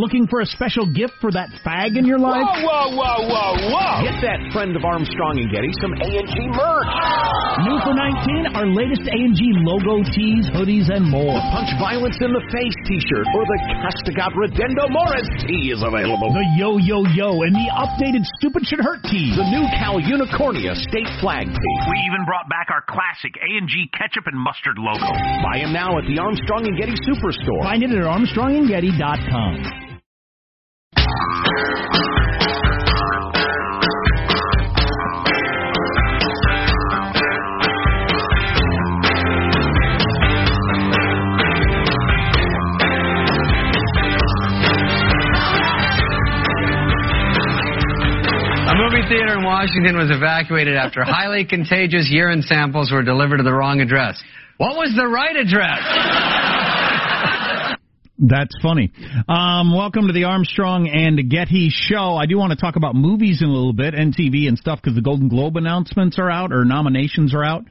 Looking for a special gift for that fag in your life? Whoa, whoa, whoa, whoa, whoa! Get that friend of Armstrong and Getty some A&G merch. New for 19, our latest A&G logo tees, hoodies, and more. The Punch Violence in the Face t-shirt or the Castigat Ridendo Mores tee is available. The Yo Yo Yo and the updated Stupid Should Hurt tee. The new Cal Unicornia state flag tee. We even brought back our classic A&G ketchup and mustard logo. Buy them now at the Armstrong and Getty Superstore. Find it at armstrongandgetty.com. A movie theater in Washington was evacuated after highly contagious urine samples were delivered to the wrong address. What was the right address? That's funny. Um, welcome to the Armstrong and Getty show. I do want to talk about movies in a little bit and TV and stuff because the Golden Globe announcements are out or nominations are out.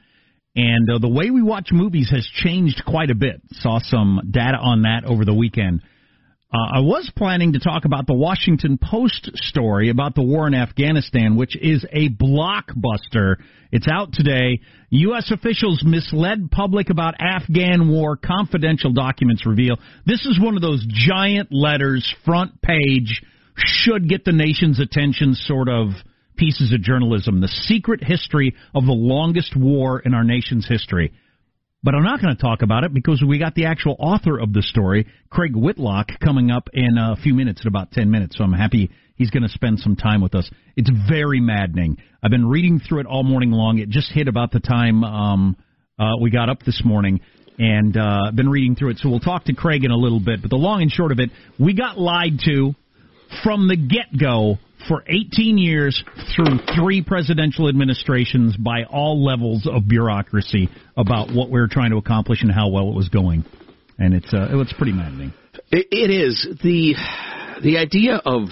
And uh, the way we watch movies has changed quite a bit. Saw some data on that over the weekend. Uh, I was planning to talk about the Washington Post story about the war in Afghanistan, which is a blockbuster. It's out today. U.S. officials misled public about Afghan war. Confidential documents reveal. This is one of those giant letters, front page, should get the nation's attention sort of pieces of journalism. The secret history of the longest war in our nation's history. But I'm not going to talk about it because we got the actual author of the story, Craig Whitlock, coming up in a few minutes, in about 10 minutes. So I'm happy he's going to spend some time with us. It's very maddening. I've been reading through it all morning long. It just hit about the time um, uh, we got up this morning and uh, been reading through it. So we'll talk to Craig in a little bit. But the long and short of it, we got lied to from the get go for 18 years through three presidential administrations by all levels of bureaucracy about what we were trying to accomplish and how well it was going. And it's uh, it's pretty maddening. It, it is the the idea of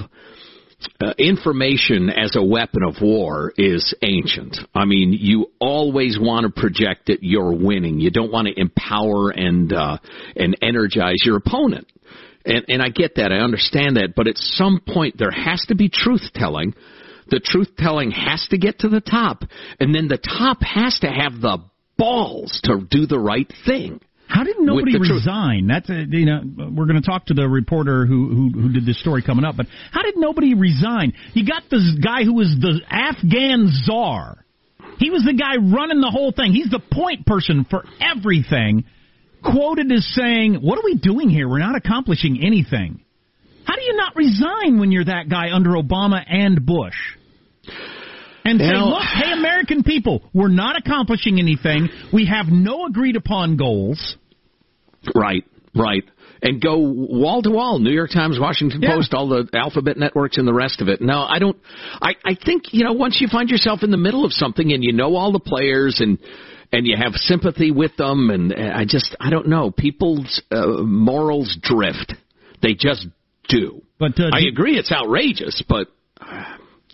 uh, information as a weapon of war is ancient. I mean, you always want to project that you're winning. You don't want to empower and uh, and energize your opponent. And, and I get that. I understand that. But at some point, there has to be truth telling. The truth telling has to get to the top. And then the top has to have the balls to do the right thing. How did nobody resign? That's a, uh, you know we're going to talk to the reporter who, who who did this story coming up. But how did nobody resign? You got this guy who was the Afghan czar. He was the guy running the whole thing. He's the point person for everything. Quoted as saying, "What are we doing here? We're not accomplishing anything." How do you not resign when you're that guy under Obama and Bush? And say, look, hey, American people, we're not accomplishing anything. We have no agreed upon goals. Right, right. And go wall to wall, New York Times, Washington Yeah. Post, all the alphabet networks and the rest of it. No, I don't. I, I think, you know, once you find yourself in the middle of something and you know all the players and and you have sympathy with them, and I just, I don't know, people's uh, morals drift. They just do. But uh, I agree, it's outrageous, but uh,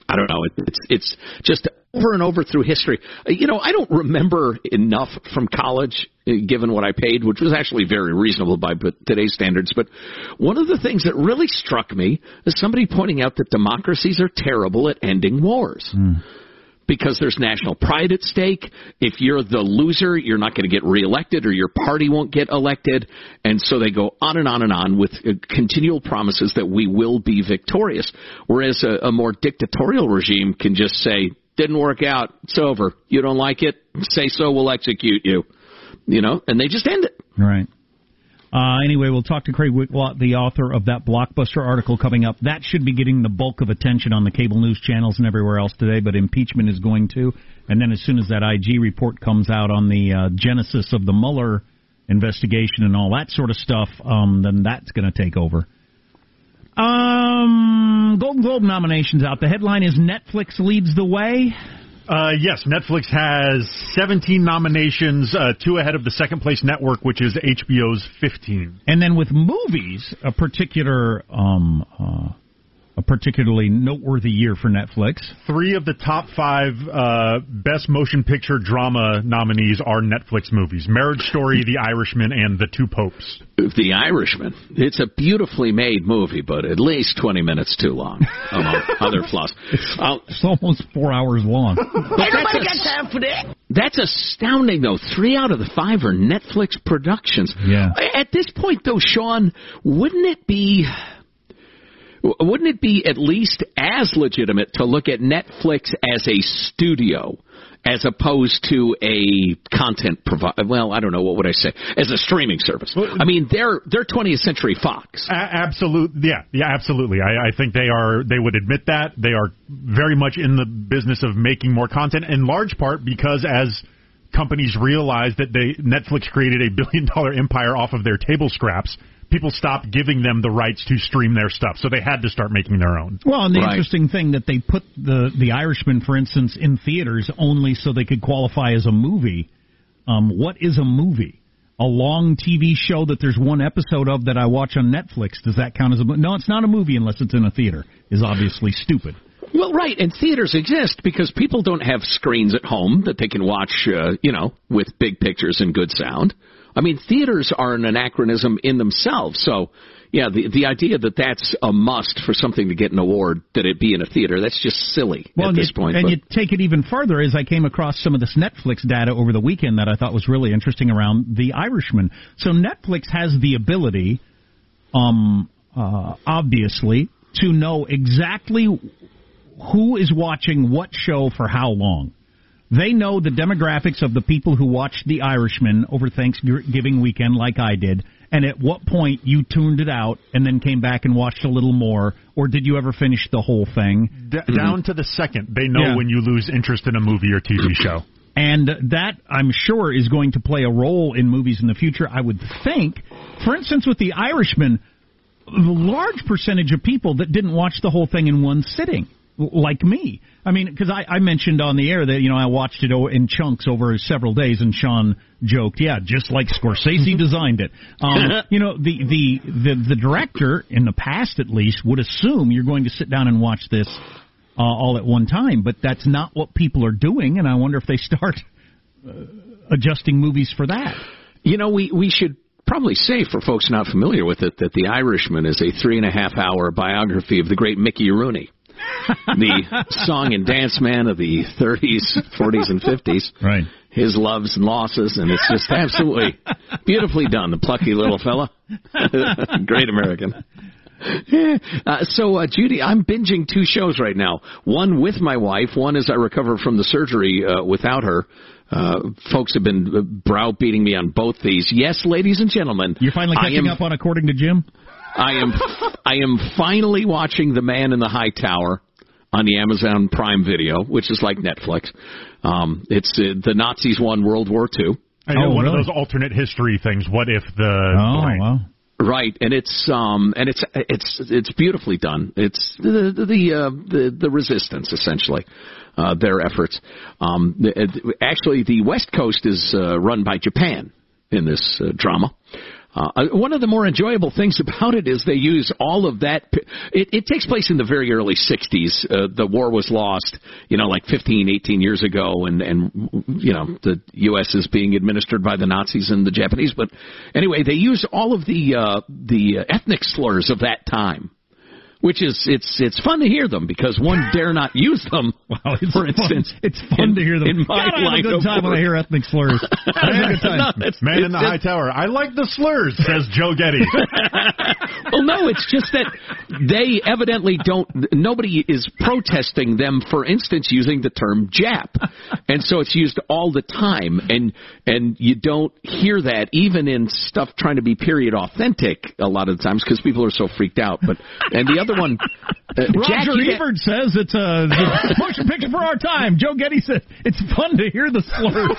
I don't know. It, it's it's just over and over through history. Uh, You know, I don't remember enough from college, uh, given what I paid, which was actually very reasonable by today's standards. But one of the things that really struck me is somebody pointing out that democracies are terrible at ending wars. Because there's national pride at stake. If you're the loser, you're not going to get reelected or your party won't get elected. And so they go on and on and on with uh, continual promises that we will be victorious. Whereas a, a more dictatorial regime can just say, didn't work out, it's over. You don't like it, say so, we'll execute you. You know, and they just end it. Right. Uh, anyway, we'll talk to Craig Whitlock, the author of that blockbuster article coming up. That should be getting the bulk of attention on the cable news channels and everywhere else today, but impeachment is going to. And then as soon as that IG report comes out on the uh, genesis of the Mueller investigation and all that sort of stuff, um, then that's going to take over. Um, Golden Globe nominations out. The headline is Netflix leads the way. Uh, yes, Netflix has 17 nominations, uh, two ahead of the second place network, which is HBO's 15. And then with movies, a particular um, uh, a particularly noteworthy year for Netflix. Three of the top five uh, best motion picture drama nominees are Netflix movies Marriage Story, The Irishman, and The Two Popes. The Irishman. It's a beautifully made movie, but at least 20 minutes too long, among other flaws. Uh, It's almost four hours long. But that's, time for that. that's astounding, though. Three out of the five are Netflix productions. Yeah. At this point, though, Sean, wouldn't it be wouldn't it be at least as legitimate to look at Netflix as a studio as opposed to a content provider? Well, I don't know what would I say as a streaming service. I mean, they're they're 20th Century Fox. A- absolute, yeah, yeah, absolutely. I, I think they are. They would admit that they are very much in the business of making more content, in large part because as companies realized that they Netflix created a billion dollar empire off of their table scraps, people stopped giving them the rights to stream their stuff, so they had to start making their own. Well, and the Right. interesting thing that they put the the Irishman, for instance, in theaters only so they could qualify as a movie. Um, what is a movie? A long TV show that there's one episode of that I watch on Netflix. Does that count as a movie? No, it's not a movie unless it's in a theater. Is obviously stupid. Well, right, and theaters exist because people don't have screens at home that they can watch, uh, you know, with big pictures and good sound. I mean, theaters are an anachronism in themselves. So, yeah, the the idea that that's a must for something to get an award that it be in a theater, that's just silly Well, at this you, point. and but- you take it even further as I came across some of this Netflix data over the weekend that I thought was really interesting around The Irishman. So Netflix has the ability, um, uh, obviously, to know exactly who is watching what show for how long. They know the demographics of the people who watched The Irishman over Thanksgiving weekend, like I did, and at what point you tuned it out and then came back and watched a little more, or did you ever finish the whole thing? D- Down to the second, they know Yeah. when you lose interest in a movie or TV show. And that, I'm sure, is going to play a role in movies in the future, I would think. For instance, with The Irishman, the large percentage of people that didn't watch the whole thing in one sitting, l- like me. I mean, because I, I mentioned on the air that, you know, I watched it in chunks over several days, and Sean joked, yeah, just like Scorsese designed it. Um, you know, the, the, the, the director, in the past at least, would assume you're going to sit down and watch this uh, all at one time, but that's not what people are doing, and I wonder if they start uh, adjusting movies for that. You know, we we should probably say for folks not familiar with it that The Irishman is a three and a half hour biography of the great Mickey Rooney, the song and dance man of the 30s, 40s, and 50s. Right. His loves and losses, and it's just absolutely beautifully done. The plucky little fella, great American. uh, so, uh, Judy, I'm binging two shows right now. One with my wife. One as I recover from the surgery uh, without her. Uh, folks have been browbeating me on both these. Yes, ladies and gentlemen, you're finally catching am, up on According to Jim. I am. I am finally watching The Man in the High Tower on the Amazon Prime Video, which is like Netflix. Um, it's uh, the Nazis won World War II. I know Oh, one really? of those alternate history things. What if the Oh, right. wow. Right, and it's um and it's it's it's beautifully done. It's the the the uh, the, the resistance essentially, uh, their efforts. Um, the, actually, the West Coast is uh, run by Japan in this uh, drama. Uh, one of the more enjoyable things about it is they use all of that. It, it takes place in the very early 60s. Uh, the war was lost, you know, like 15, 18 years ago, and, and, you know, the U.S. is being administered by the Nazis and the Japanese. But anyway, they use all of the, uh, the ethnic slurs of that time. Which is it's it's fun to hear them because one dare not use them. Wow, it's for instance, fun. it's fun in- to hear them. In my God, I have a good time when I hear ethnic slurs. I have a good time. No, it's- Man in the it's- high tower. I like the slurs, says Joe Getty. well, no, it's just that they evidently don't. Nobody is protesting them, for instance, using the term Jap, and so it's used all the time, and and you don't hear that even in stuff trying to be period authentic a lot of the times because people are so freaked out. But and the other one, uh, Jack, Roger Ebert says it's a, it's a motion picture for our time. Joe Getty said it's fun to hear the slurs.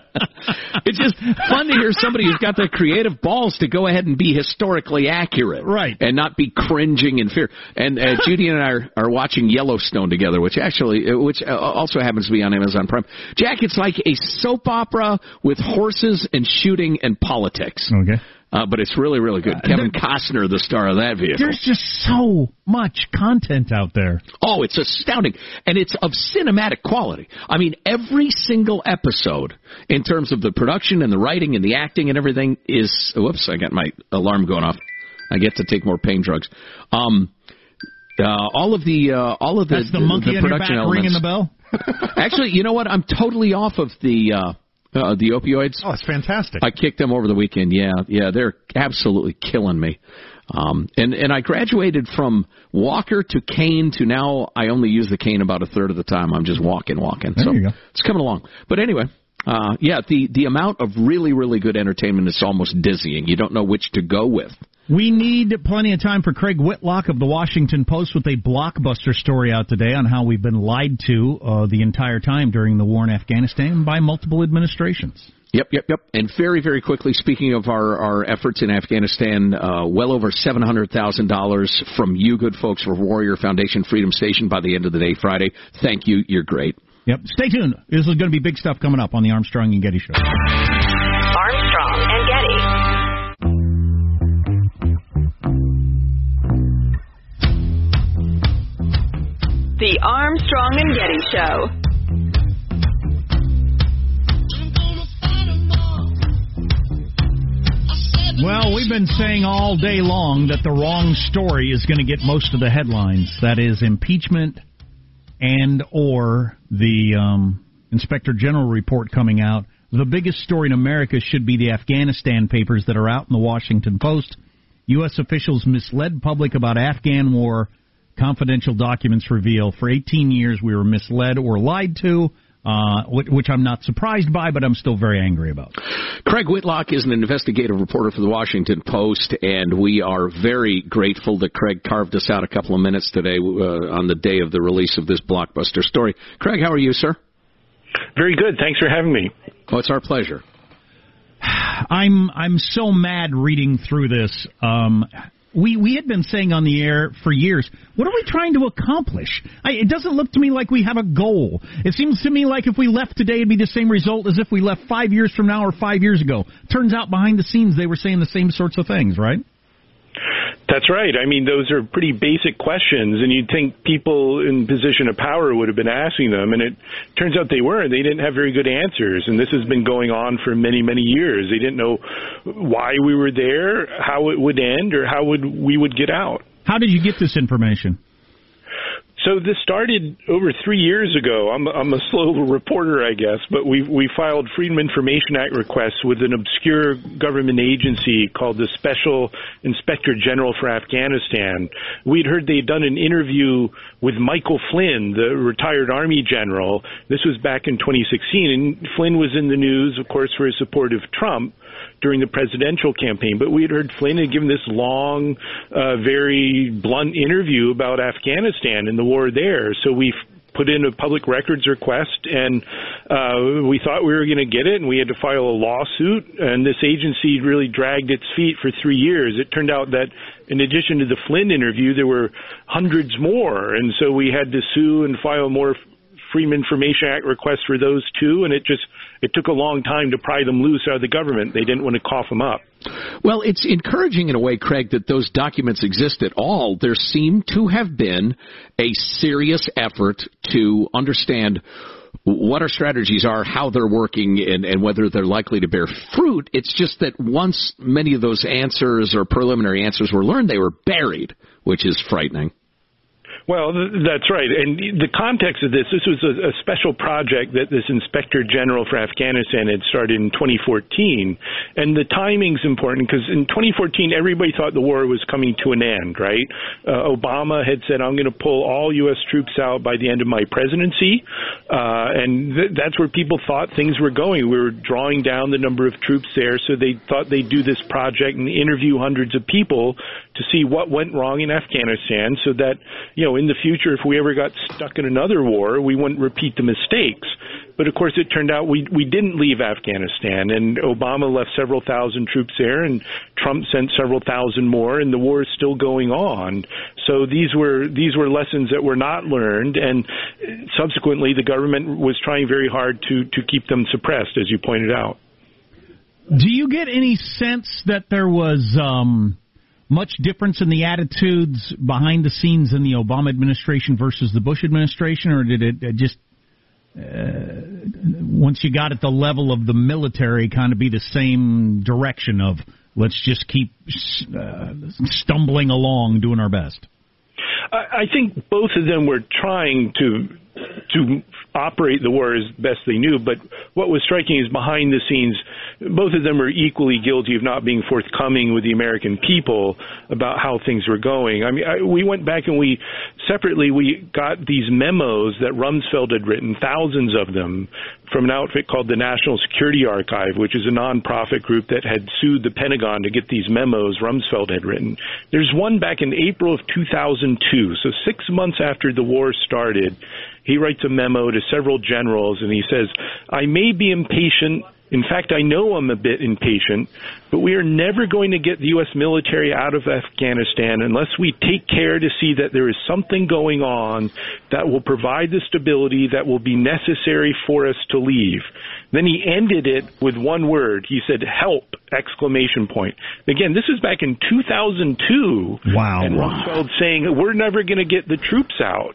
it's just fun to hear somebody who's got the creative balls to go ahead and be historically accurate, Right. and not be cringing in fear. And uh, Judy and I are, are watching Yellowstone together, which actually, uh, which uh, also happens to be on Amazon Prime. Jack, it's like a soap opera with horses and shooting and politics. Okay. Uh, but it's really, really good. Kevin Costner, the star of that vehicle. There's just so much content out there. Oh, it's astounding. And it's of cinematic quality. I mean, every single episode, in terms of the production and the writing and the acting and everything, is. Whoops, I got my alarm going off. I get to take more pain drugs. Um, uh, all of the uh, all of the That's the monkey the on your production back elements. ringing the bell. Actually, you know what? I'm totally off of the uh, uh, the opioids. Oh, it's fantastic. I kicked them over the weekend. Yeah, yeah, they're absolutely killing me. Um, and and I graduated from walker to cane to now I only use the cane about a third of the time. I'm just walking, walking. There so you go. it's coming along. But anyway, uh, yeah, the the amount of really really good entertainment is almost dizzying. You don't know which to go with. We need plenty of time for Craig Whitlock of the Washington Post with a blockbuster story out today on how we've been lied to uh, the entire time during the war in Afghanistan by multiple administrations. Yep, yep, yep. And very, very quickly, speaking of our, our efforts in Afghanistan, uh, well over $700,000 from you good folks for Warrior Foundation Freedom Station by the end of the day Friday. Thank you. You're great. Yep. Stay tuned. This is going to be big stuff coming up on the Armstrong and Getty Show. The Armstrong and Getty Show. Well, we've been saying all day long that the wrong story is going to get most of the headlines. That is impeachment and or the um, Inspector General report coming out. The biggest story in America should be the Afghanistan papers that are out in the Washington Post. U.S. officials misled public about Afghan war. Confidential documents reveal for 18 years we were misled or lied to, uh, which, which I'm not surprised by, but I'm still very angry about. Craig Whitlock is an investigative reporter for the Washington Post, and we are very grateful that Craig carved us out a couple of minutes today uh, on the day of the release of this blockbuster story. Craig, how are you, sir? Very good. Thanks for having me. Oh, it's our pleasure. I'm I'm so mad reading through this. Um, we we had been saying on the air for years, what are we trying to accomplish? I, it doesn't look to me like we have a goal. It seems to me like if we left today, it'd be the same result as if we left five years from now or five years ago. Turns out behind the scenes, they were saying the same sorts of things, right? That's right. I mean, those are pretty basic questions, and you'd think people in position of power would have been asking them, and it turns out they weren't. They didn't have very good answers, and this has been going on for many, many years. They didn't know why we were there, how it would end, or how would we would get out. How did you get this information? So this started over three years ago. I'm, I'm a slow reporter, I guess, but we we filed Freedom Information Act requests with an obscure government agency called the Special Inspector General for Afghanistan. We'd heard they'd done an interview with Michael Flynn, the retired Army general. This was back in 2016, and Flynn was in the news, of course, for his support of Trump during the presidential campaign. But we had heard Flynn had given this long, uh, very blunt interview about Afghanistan and the war there. So we put in a public records request and uh, we thought we were going to get it and we had to file a lawsuit and this agency really dragged its feet for three years. It turned out that in addition to the Flynn interview, there were hundreds more and so we had to sue and file more Freedom Information Act requests for those two, and it just it took a long time to pry them loose out of the government. They didn't want to cough them up. Well, it's encouraging in a way, Craig, that those documents exist at all. There seemed to have been a serious effort to understand what our strategies are, how they're working, and, and, whether they're likely to bear fruit. It's just that once many of those answers or preliminary answers were learned, they were buried, which is frightening. Well, that's right. And the context of this, this was a, a, special project that this Inspector General for Afghanistan had started in 2014. And the timing's important because in 2014, everybody thought the war was coming to an end, right? Uh, Obama had said, I'm going to pull all U.S. troops out by the end of my presidency. Uh, and th- that's where people thought things were going. We were drawing down the number of troops there, so they thought they'd do this project and interview hundreds of people to see what went wrong in Afghanistan so that, you know, in the future, if we ever got stuck in another war, we wouldn't repeat the mistakes. But of course, it turned out we we didn't leave Afghanistan, and Obama left several thousand troops there, and Trump sent several thousand more, and the war is still going on. So these were these were lessons that were not learned, and subsequently, the government was trying very hard to to keep them suppressed, as you pointed out. Do you get any sense that there was? Um much difference in the attitudes behind the scenes in the Obama administration versus the Bush administration, or did it just uh, once you got at the level of the military, kind of be the same direction of let's just keep uh, stumbling along, doing our best? I think both of them were trying to to operate the war as best they knew. But what was striking is behind the scenes, both of them are equally guilty of not being forthcoming with the American people about how things were going. I mean, I, we went back and we separately we got these memos that Rumsfeld had written, thousands of them, from an outfit called the National Security Archive, which is a nonprofit group that had sued the Pentagon to get these memos Rumsfeld had written. There's one back in April of 2002, so six months after the war started he writes a memo to several generals and he says, I may be impatient. In fact, I know I'm a bit impatient, but we are never going to get the U.S. military out of Afghanistan unless we take care to see that there is something going on that will provide the stability that will be necessary for us to leave. Then he ended it with one word. He said, help, exclamation point. Again, this is back in 2002. Wow. And Rumsfeld saying, we're never going to get the troops out.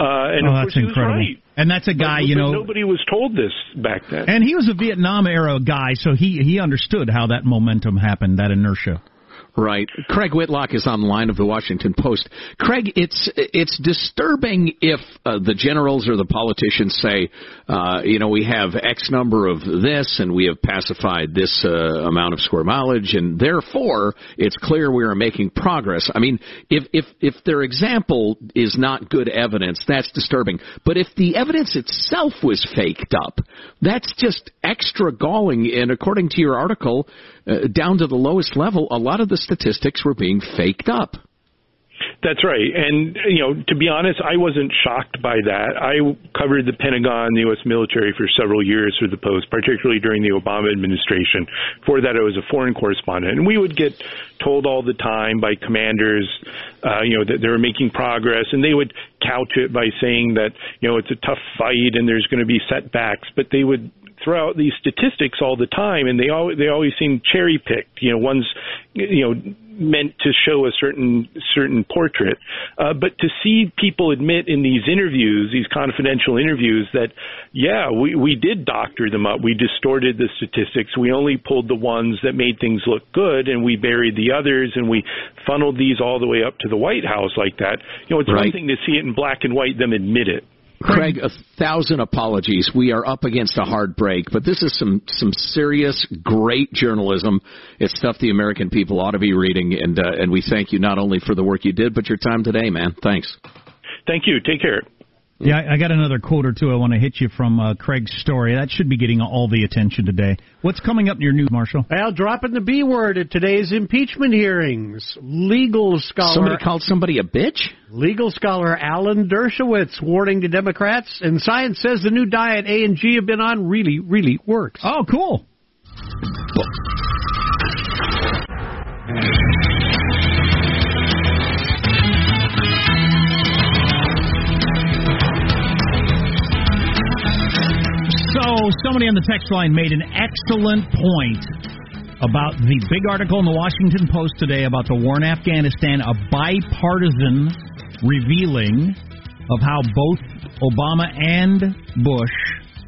Uh, and oh, of that's course incredible. Right. And that's a guy, you know. Nobody was told this back then. And he was a Vietnam era guy, so he he understood how that momentum happened, that inertia. Right. Craig Whitlock is on the line of the Washington Post. Craig, it's it's disturbing if uh, the generals or the politicians say, uh, you know, we have X number of this and we have pacified this uh, amount of square mileage, and therefore it's clear we are making progress. I mean, if if if their example is not good evidence, that's disturbing. But if the evidence itself was faked up, that's just extra galling. And according to your article, uh, down to the lowest level, a lot of the statistics were being faked up. That's right. And, you know, to be honest, I wasn't shocked by that. I covered the Pentagon, the U.S. military for several years for the Post, particularly during the Obama administration. For that, I was a foreign correspondent. And we would get told all the time by commanders, uh, you know, that they were making progress. And they would couch it by saying that, you know, it's a tough fight and there's going to be setbacks. But they would throw out these statistics all the time, and they always they always seem cherry picked. You know, one's you know meant to show a certain certain portrait. Uh, but to see people admit in these interviews, these confidential interviews, that yeah, we we did doctor them up, we distorted the statistics, we only pulled the ones that made things look good, and we buried the others, and we funneled these all the way up to the White House like that. You know, it's Right. one thing to see it in black and white, them admit it. Craig, a thousand apologies. We are up against a hard break, but this is some some serious, great journalism. It's stuff the American people ought to be reading, and uh, and we thank you not only for the work you did, but your time today, man. Thanks. Thank you. Take care. Yeah, I I got another quote or two I want to hit you from uh, Craig's story. That should be getting all the attention today. What's coming up in your news, Marshall? Well, dropping the B word at today's impeachment hearings. Legal scholar. Somebody called somebody a bitch? Legal scholar Alan Dershowitz warning to Democrats, and science says the new diet A and G have been on really, really works. Oh, cool. So, somebody on the text line made an excellent point about the big article in the Washington Post today about the war in Afghanistan, a bipartisan revealing of how both Obama and Bush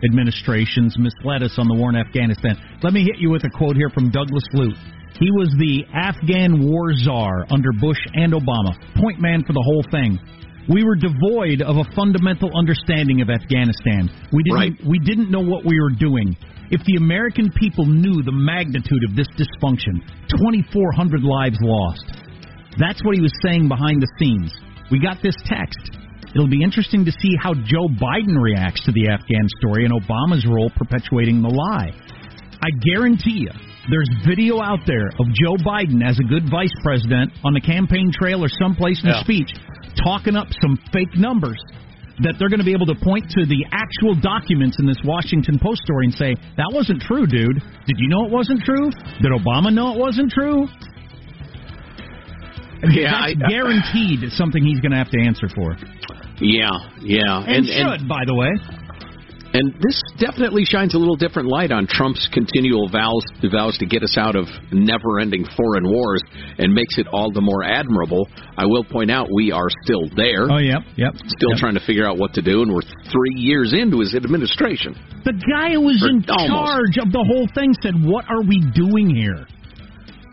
administrations misled us on the war in Afghanistan. Let me hit you with a quote here from Douglas Lute. He was the Afghan war czar under Bush and Obama, point man for the whole thing. We were devoid of a fundamental understanding of Afghanistan. We didn't we didn't know what we were doing. If the American people knew the magnitude of this dysfunction, 2400 lives lost. That's what he was saying behind the scenes. We got this text. It'll be interesting to see how Joe Biden reacts to the Afghan story and Obama's role perpetuating the lie. I guarantee you, there's video out there of Joe Biden as a good vice president on the campaign trail or someplace in a Yeah. speech talking up some fake numbers that they're going to be able to point to the actual documents in this Washington Post story and say, that wasn't true, dude. Did you know it wasn't true? Did Obama know it wasn't true? Yeah, That's I- I- guaranteed something he's going to have to answer for. Yeah, yeah, And, should, by the way. And this definitely shines a little different light on Trump's continual vows vows to get us out of never-ending foreign wars and makes it all the more admirable. I will point out we are still there. Oh, yep, yep. Still yep. trying to figure out what to do, and we're three years into his administration. The guy who was Or in almost. charge of the whole thing said, "What are we doing here?"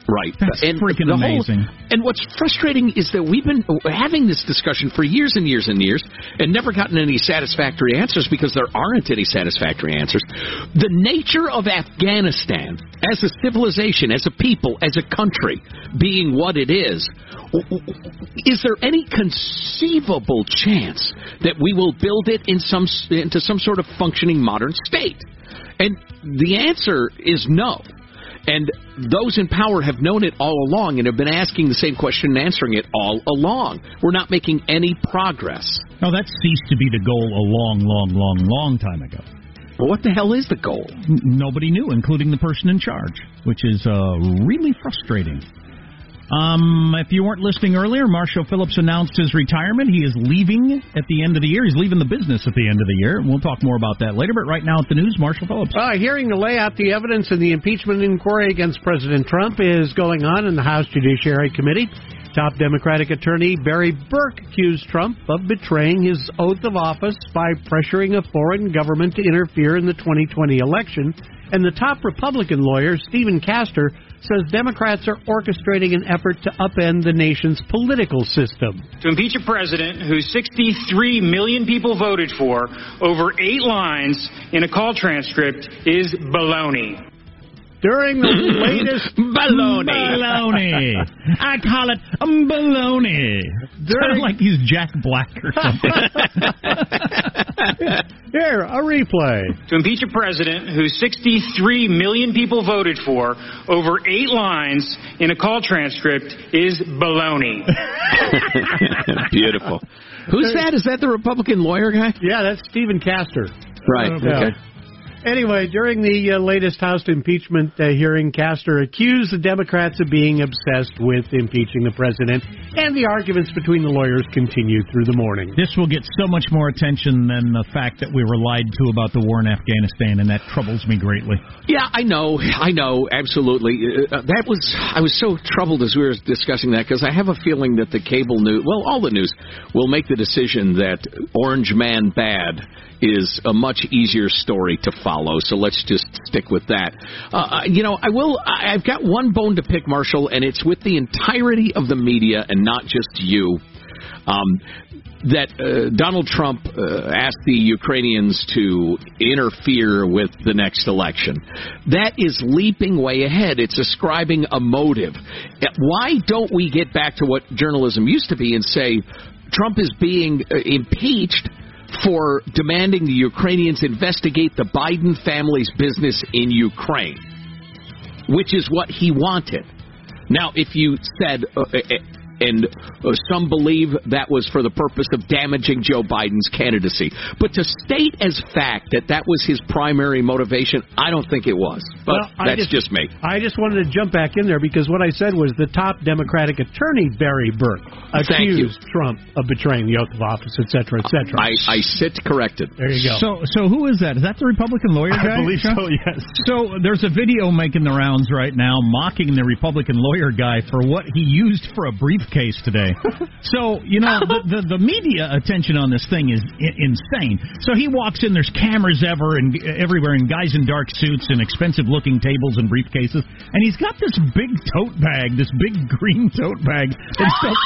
Right. That's and freaking the whole- amazing. and what's frustrating is that we've been having this discussion for years and years and years and never gotten any satisfactory answers because there aren't any satisfactory answers. The nature of Afghanistan as a civilization, as a people, as a country, being what it is, is there any conceivable chance that we will build it in some into some sort of functioning modern state? And the answer is no. And those in power have known it all along and have been asking the same question and answering it all along. We're not making any progress. No, that ceased to be the goal a long, long, long, long time ago. Well, what the hell is the goal? N- nobody knew, including the person in charge, which is uh, really frustrating. Um, if you weren't listening earlier, Marshall Phillips announced his retirement. He is leaving at the end of the year. He's leaving the business at the end of the year. We'll talk more about that later. But right now at the news, Marshall Phillips. Uh, hearing to lay out the evidence in the impeachment inquiry against President Trump is going on in the House Judiciary Committee. Top Democratic attorney Barry Berke accused Trump of betraying his oath of office by pressuring a foreign government to interfere in the 2020 election. And the top Republican lawyer, Stephen Castor, says Democrats are orchestrating an effort to upend the nation's political system. To impeach a president who 63 million people voted for over eight lines in a call transcript is baloney. During the latest baloney, baloney. I call it baloney. Sounded like he's Jack Black or something. Here, a replay. To impeach a president who 63 million people voted for over eight lines in a call transcript is baloney. Beautiful. Who's that? Is that the Republican lawyer guy? Yeah, that's Stephen Castor. Right. Yeah. Okay. Anyway, during the uh, latest House impeachment uh, hearing, Castor accused the Democrats of being obsessed with impeaching the president, and the arguments between the lawyers continued through the morning. This will get so much more attention than the fact that we were lied to about the war in Afghanistan, and that troubles me greatly. Yeah, I know, I know, absolutely. Uh, that was I was so troubled as we were discussing that because I have a feeling that the cable news, well, all the news, will make the decision that Orange Man bad is a much easier story to follow. So let's just stick with that. Uh, you know, I will. I've got one bone to pick, Marshall, and it's with the entirety of the media and not just you. Um, that uh, Donald Trump uh, asked the Ukrainians to interfere with the next election. That is leaping way ahead. It's ascribing a motive. Why don't we get back to what journalism used to be and say Trump is being uh, impeached for demanding the Ukrainians investigate the Biden family's business in Ukraine, which is what he wanted. Now, if you said, uh, and uh, some believe that was for the purpose of damaging Joe Biden's candidacy. But to state as fact that that was his primary motivation, I don't think it was. But well, that's just, just, me. I just wanted to jump back in there because what I said was the top Democratic attorney, Barry Berke, accused Trump of betraying the oath of office, et cetera, et cetera. I, I sit corrected. There you go. So, so who is that? Is that the Republican lawyer guy? I believe so, yes. So there's a video making the rounds right now mocking the Republican lawyer guy for what he used for a brief case today. so you know the, the the media attention on this thing is I- insane. So he walks in, there's cameras ever and everywhere, and guys in dark suits and expensive looking tables and briefcases, and he's got this big tote bag, this big green tote bag, and stuff,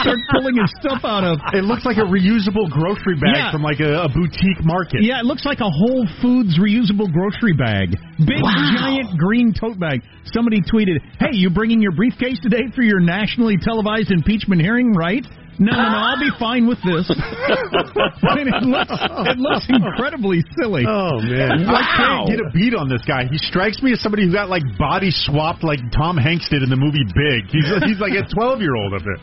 starts pulling his stuff out of. It looks like a reusable grocery bag Yeah. from like a, a boutique market. Yeah, it looks like a Whole Foods reusable grocery bag. Big, Wow. giant green tote bag. Somebody tweeted, "Hey, you bringing your briefcase today for your nationally televised impeachment hearing, right?" No, no, no. I'll be fine with this. I mean, it looks it looks incredibly silly. Oh man! wow. I can't get a beat on this guy. He strikes me as somebody who got like body swapped like Tom Hanks did in the movie Big. He's he's like a twelve year old of it.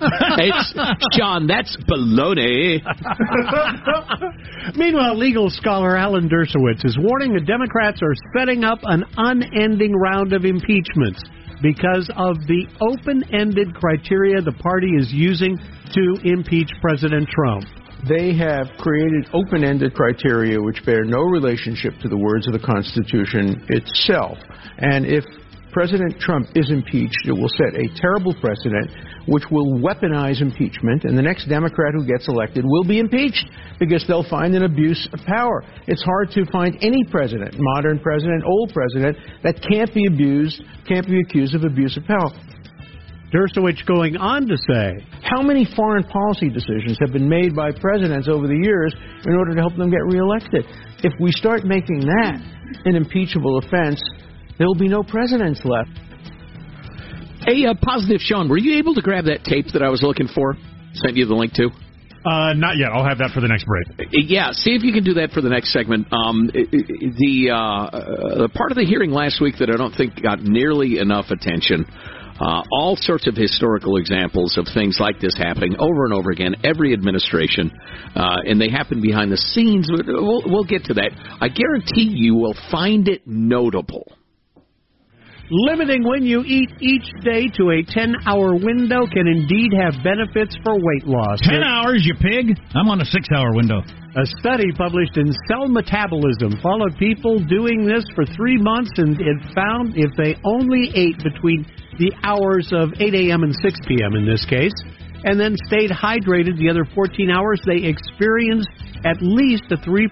It's Sean. That's baloney. Meanwhile, legal scholar Alan Dershowitz is warning the Democrats are setting up an unending round of impeachments because of the open ended criteria the party is using to impeach President Trump. They have created open ended criteria which bear no relationship to the words of the Constitution itself. And if President Trump is impeached, it will set a terrible precedent which will weaponize impeachment, and the next Democrat who gets elected will be impeached because they'll find an abuse of power. It's hard to find any president, modern president, old president, that can't be abused, can't be accused of abuse of power. Dershowitz going on to say, How many foreign policy decisions have been made by presidents over the years in order to help them get reelected? If we start making that an impeachable offense, there will be no presidents left. Hey, uh, positive Sean, were you able to grab that tape that I was looking for? Sent you the link to. Uh, not yet. I'll have that for the next break. Uh, Yeah, see if you can do that for the next segment. Um, i- i- the uh, uh, the part of the hearing last week that I don't think got nearly enough attention. Uh, all sorts of historical examples of things like this happening over and over again, every administration, uh, and they happen behind the scenes. We'll, we'll get to that. I guarantee you will find it notable. Limiting when you eat each day to a 10 hour window can indeed have benefits for weight loss. Ten hours, you pig. I'm on a six-hour window. A study published in Cell Metabolism followed people doing this for three months and it found if they only ate between the hours of 8 a.m. and 6 p.m. in this case, and then stayed hydrated the other 14 hours, they experienced at least a 3%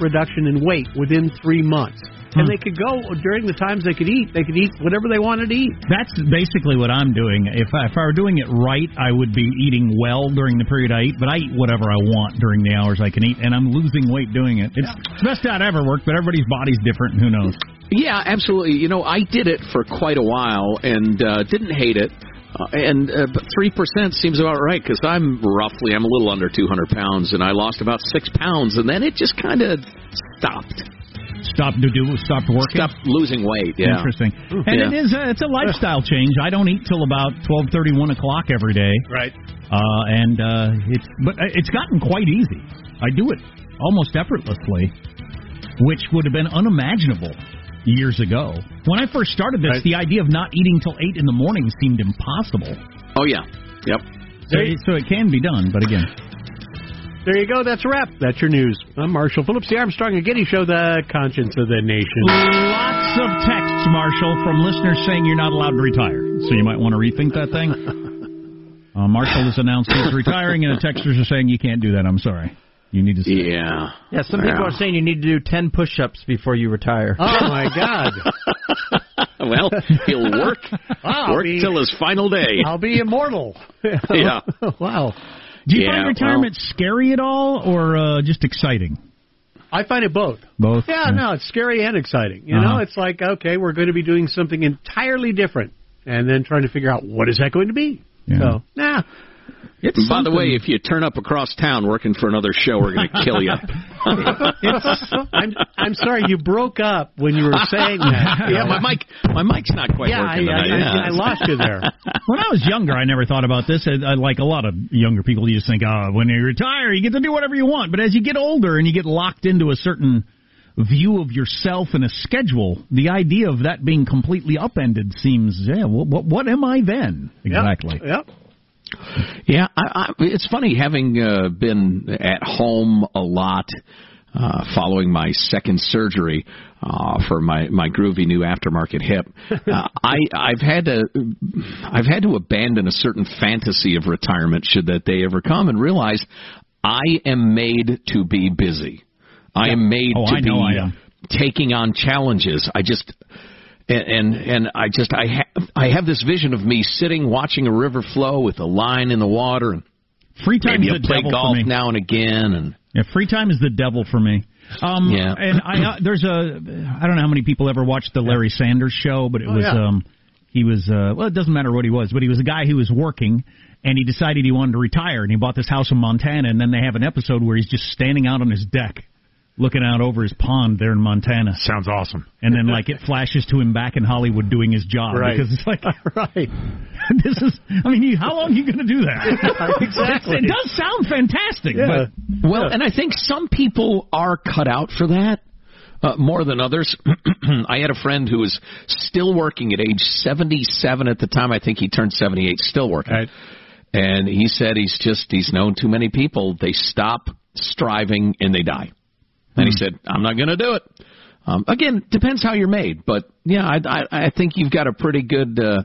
reduction in weight within three months. And they could go during the times they could eat, they could eat whatever they wanted to eat. That's basically what I'm doing. If I, if I were doing it right, I would be eating well during the period I eat, but I eat whatever I want during the hours I can eat, and I'm losing weight doing it. It's the best out ever worked, but everybody's body's different, and who knows? Yeah, absolutely. You know, I did it for quite a while and uh, didn't hate it. Uh, and uh, but three percent seems about right because I'm roughly I'm a little under 200 pounds and I lost about six pounds and then it just kind of stopped. Stopped to do, stopped working. Stopped losing weight. Yeah, Interesting. And Yeah. it is a, it's a lifestyle change. I don't eat till about twelve thirty, one o'clock every day. Right. Uh, and uh, it's but it's gotten quite easy. I do it almost effortlessly. which would have been unimaginable years ago. When I first started this, the idea of not eating till eight in the morning seemed impossible. Oh yeah, yep. So, so it can be done, but again, There you go. That's a wrap. That's your news. I'm Marshall Phillips, the Armstrong and Getty Show, the conscience of the nation. lots of texts, Marshall, from listeners saying you're not allowed to retire. So you might want to rethink that thing. Uh, Marshall has announced he's retiring, and the texters are saying you can't do that. I'm sorry. You need to. Stay. Yeah. Yeah, some people are saying you need to do 10 push ups before you retire. Oh, my God. well, he'll work I'll work be- till his final day. I'll be immortal. Yeah. wow. Do you Yeah, find retirement scary at all, or uh, just exciting? I find it both. Both. Yeah, no, it's scary and exciting. You Uh-huh. know, it's like, okay, we're going to be doing something entirely different. And then trying to figure out what is that going to be. So, nah. By the way, if you turn up across town working for another show, we're going to kill you. I'm, I'm sorry, you broke up when you were saying that. yeah, my mic, my mic's not quite Yeah, working I- I- tonight. I- I lost you there. When I was younger, I never thought about this. I, I, like a lot of younger people, you just think, oh, when you retire, you get to do whatever you want. But as you get older and you get locked into a certain view of yourself and a schedule, the idea of that being completely upended seems, yeah, what, what, what am I then? Exactly. Yep. Yeah, I, I, it's funny having uh, been at home a lot uh, following my second surgery uh, for my my groovy new aftermarket hip. Uh, I I've had to I've had to abandon a certain fantasy of retirement should that day ever come and realize I am made to be busy. I am made Oh, to I be know I am. taking on challenges. I just and and, and I just I have I have this vision of me sitting watching a river flow with a line in the water and Free time's maybe the I'll play devil for golf me. now and again and Yeah, free time is the devil for me. Um, Yeah. and I uh, there's a I don't know how many people ever watched the Larry Sanders show, but it Oh, was yeah. um he was uh well it doesn't matter what he was, but he was a guy who was working and he decided he wanted to retire and he bought this house in Montana and then they have an episode where he's just standing out on his deck looking out over his pond there in Montana. Sounds awesome. And then like it flashes to him back in Hollywood doing his job Right. because it's like right. this is I mean, how long are you going to do that? Exactly. It does sound fantastic, Yeah. but well and I think some people are cut out for that. Uh, more than others. I had a friend who was still working at age 77 at the time. I think he turned 78, still working. Right. And he said he's just, he's known too many people. They stop striving and they die. And he said, I'm not going to do it. Um, again, depends how you're made, but yeah, I, I, I think you've got a pretty good, uh,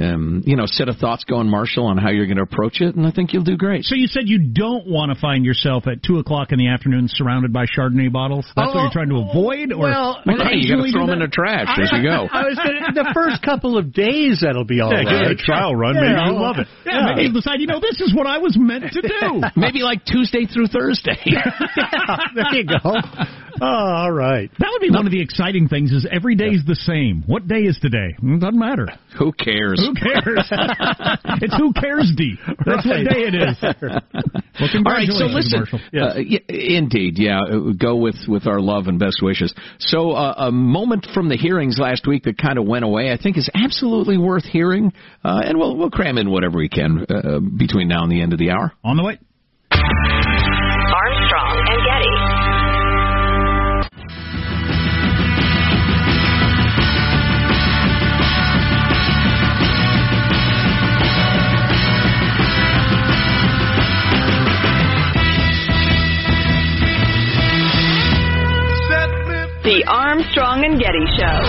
um, you know, set of thoughts going, Marshall, on how you're going to approach it, and I think you'll do great. So you said you don't want to find yourself at two o'clock in the afternoon surrounded by Chardonnay bottles. That's what Oh, you're trying to avoid, or well, Well, hey, you got to throw them in the trash as you go. I was gonna, the first couple of days that'll be all Yeah, right. give it a trial run. Maybe Yeah. you love it. Yeah, maybe you'll decide. You know, this is what I was meant to do. Maybe like Tuesday through Thursday. there you go. Oh, all right. That would be one of the exciting things. Is every day is the same. What day is today? Mm, Doesn't matter. Who cares? Who cares? it's who cares, D. That's Right. what day it is. Well, All right, so listen. Marshall. Uh, y- indeed, yeah. uh, Go with with our love and best wishes. So, uh, a moment from the hearings last week that kind of went away, I think, is absolutely worth hearing, uh, and we'll we'll cram in whatever we can uh, between now and the end of the hour. On the way. Armstrong and Getty. The Armstrong and Getty Show.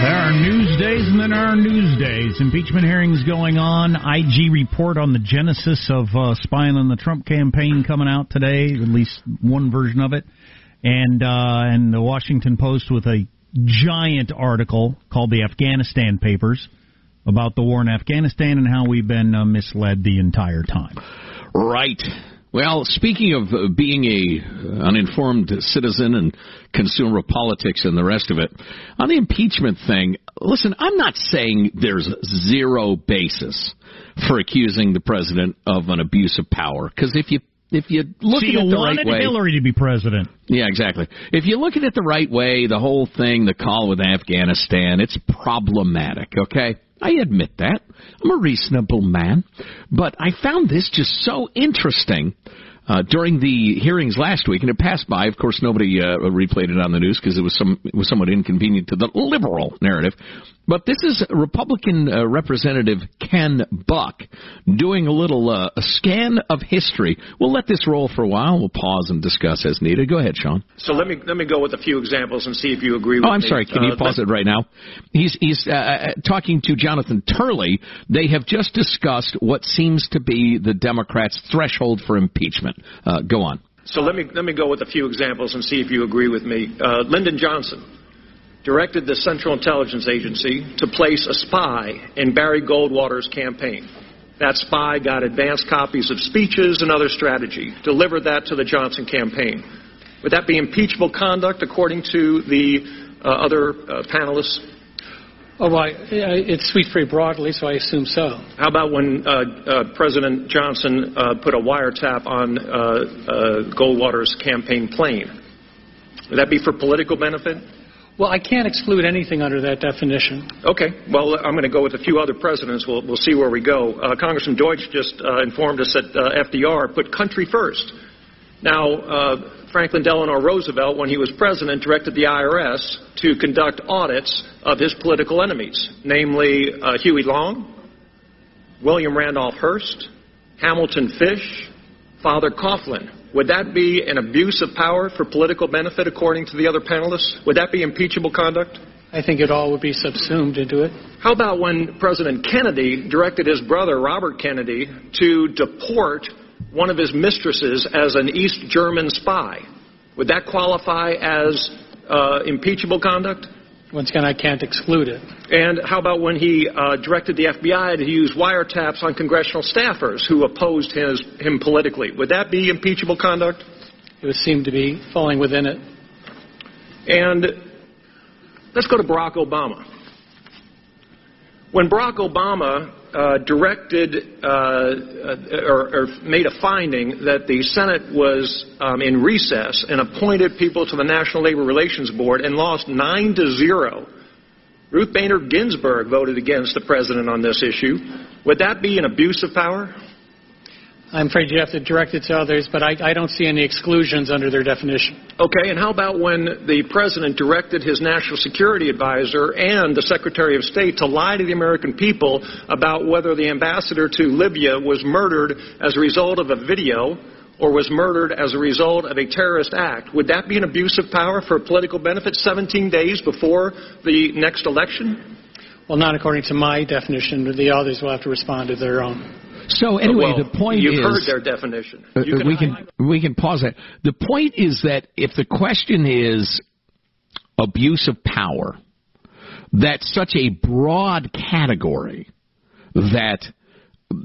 There are news days and then there are news days. Impeachment hearings going on. IG report on the genesis of uh, spying on the Trump campaign coming out today, at least one version of it. And uh, and the Washington Post with a giant article called the Afghanistan Papers about the war in Afghanistan and how we've been uh, misled the entire time. Right. Well, speaking of uh, being a uninformed citizen and consumer of politics and the rest of it, on the impeachment thing, listen, I'm not saying there's zero basis for accusing the president of an abuse of power because if you if you look so at it the right way, Hillary to be president. yeah, exactly. If you look at it the right way, the whole thing, the call with Afghanistan, it's problematic, okay? I admit that. I'm a reasonable man. But I found this just so interesting uh, during the hearings last week, and it passed by. Of course, nobody uh, replayed it on the news because it was some it was somewhat inconvenient to the liberal narrative. But this is Republican uh, Representative Ken Buck doing a little uh, a scan of history. We'll let this roll for a while. We'll pause and discuss as needed. Go ahead, Sean. So let me let me go with a few examples and see if you agree with Oh, I'm me. sorry. Can you Uh, pause it right now? He's he's uh, uh, talking to Jonathan Turley. They have just discussed what seems to be the Democrats' threshold for impeachment. Uh, go on. So let me let me go with a few examples and see if you agree with me. Uh, Lyndon Johnson directed the Central Intelligence Agency to place a spy in Barry Goldwater's campaign. That spy got advanced copies of speeches and other strategy, delivered that to the Johnson campaign. Would that be impeachable conduct according to the uh, other uh, panelists? Oh, well, I- it's sweet free broadly, so I assume so. How about when uh, uh, President Johnson uh, put a wiretap on uh, uh, Goldwater's campaign plane? Would that be for political benefit? Well, I can't exclude anything under that definition. Okay. Well, I'm going to go with a few other presidents. We'll, we'll see where we go. Uh, Congressman Deutch just uh, informed us that uh, FDR put country first. Now, uh, Franklin Delano Roosevelt, when he was president, directed the IRS to conduct audits of his political enemies, namely uh, Huey Long, William Randolph Hearst, Hamilton Fish, Father Coughlin. Would that be an abuse of power for political benefit, according to the other panelists? Would that be impeachable conduct? I think it all would be subsumed into it. How about when President Kennedy directed his brother, Robert Kennedy, to deport one of his mistresses as an East German spy? Would that qualify as uh, impeachable conduct? Once again, I can't exclude it. And how about when he uh, directed the FBI to use wiretaps on congressional staffers who opposed his, him politically? Would that be impeachable conduct? It would seem to be falling within it. And let's go to Barack Obama. When Barack Obama directed uh, uh, or, made a finding that the Senate was um, in recess and appointed people to the National Labor Relations Board and lost nine to zero, Ruth Bader Ginsburg voted against the president on this issue. Would that be an abuse of power? I'm afraid you have to direct it to others, but I, I don't see any exclusions under their definition. Okay, and how about when the president directed his national security advisor and the secretary of state to lie to the American people about whether the ambassador to Libya was murdered as a result of a video or was murdered as a result of a terrorist act? Would that be an abuse of power for political benefit 17 days before the next election? Well, not according to my definition. The others will have to respond to their own. So anyway, Well, the point you've is heard their definition. Uh, can we can we can pause that. The point is that if the question is abuse of power, that's such a broad category that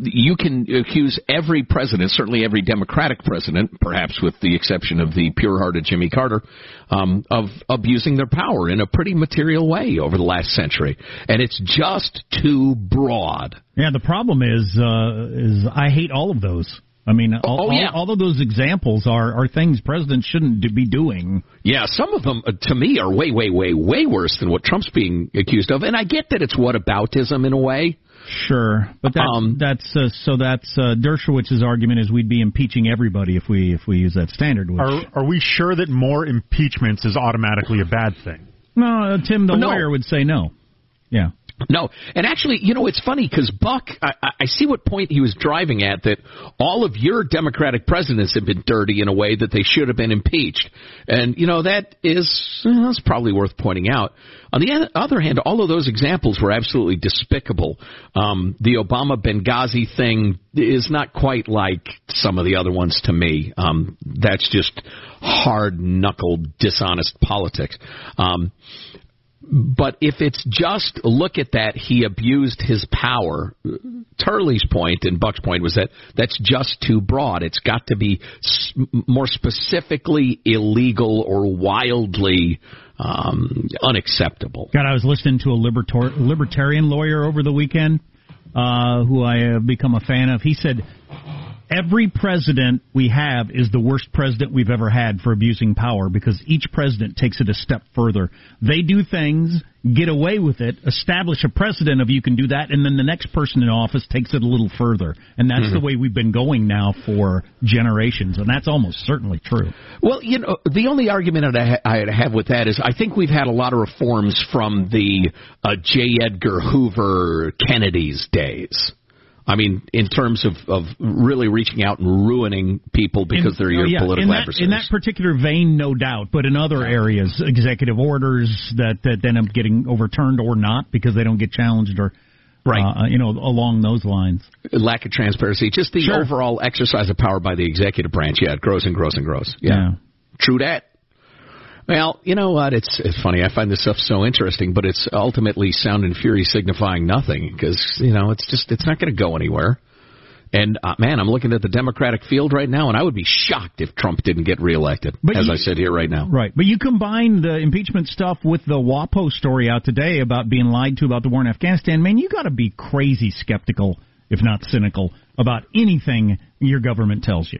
you can accuse every president, certainly every Democratic president, perhaps with the exception of the pure-hearted Jimmy Carter, um, of abusing their power in a pretty material way over the last century, and it's just too broad. Yeah, the problem is uh, is I hate all of those. I mean, all, oh, yeah. all, all of those examples are, are things presidents shouldn't be doing. Yeah, some of them uh, to me are way, way, way, way worse than what Trump's being accused of, and I get that it's whataboutism in a way. Sure, but that's Um, that's uh, so that's uh, Dershowitz's argument is we'd be impeaching everybody if we if we use that standard. Which, Are are we sure that more impeachments is automatically a bad thing? no, uh, Tim the No. lawyer would say no. Yeah. No, and actually, you know, it's funny because Buck, I, I- see what point he was driving at that all of your Democratic presidents have been dirty in a way that they should have been impeached, and you know that is uh, that's probably worth pointing out. On the other hand, all of those examples were absolutely despicable. Um, the Obama Benghazi thing is not quite like some of the other ones to me. Um, that's just hard knuckled, dishonest politics. Um, but if it's just look at that, he abused his power. Turley's point and Buck's point was that that's just too broad. It's got to be more specifically illegal or wildly um, unacceptable. God, I was listening to a libertor- libertarian lawyer over the weekend, uh, who I have become a fan of. He said every president we have is the worst president we've ever had for abusing power because each president takes it a step further. They do things, get away with it, establish a precedent of you can do that, and then the next person in office takes it a little further. And that's Mhm. the way we've been going now for generations, and that's almost certainly true. Well, you know, the only argument that I, ha- I have with that is I think we've had a lot of reforms from the uh, J. Edgar Hoover Kennedy's days. I mean, in terms of, of really reaching out and ruining people because In- they're your oh, yeah, political in that, adversaries. In that particular vein, no doubt, but in other areas, executive orders that, that end up getting overturned or not because they don't get challenged or, Right. uh, you know, along those lines. Lack of transparency, just the Sure. overall exercise of power by the executive branch. Yeah, it grows and grows and grows. Yeah, Yeah. true that. Well, you know what? It's it's funny. I find this stuff so interesting, but it's ultimately sound and fury signifying nothing because you know it's just it's not going to go anywhere. And uh, man, I'm looking at the Democratic field right now, and I would be shocked if Trump didn't get reelected. But as you- I said here right now. Right, but you combine the impeachment stuff with the WAPO story out today about being lied to about the war in Afghanistan. Man, you got to be crazy skeptical, if not cynical, about anything your government tells you.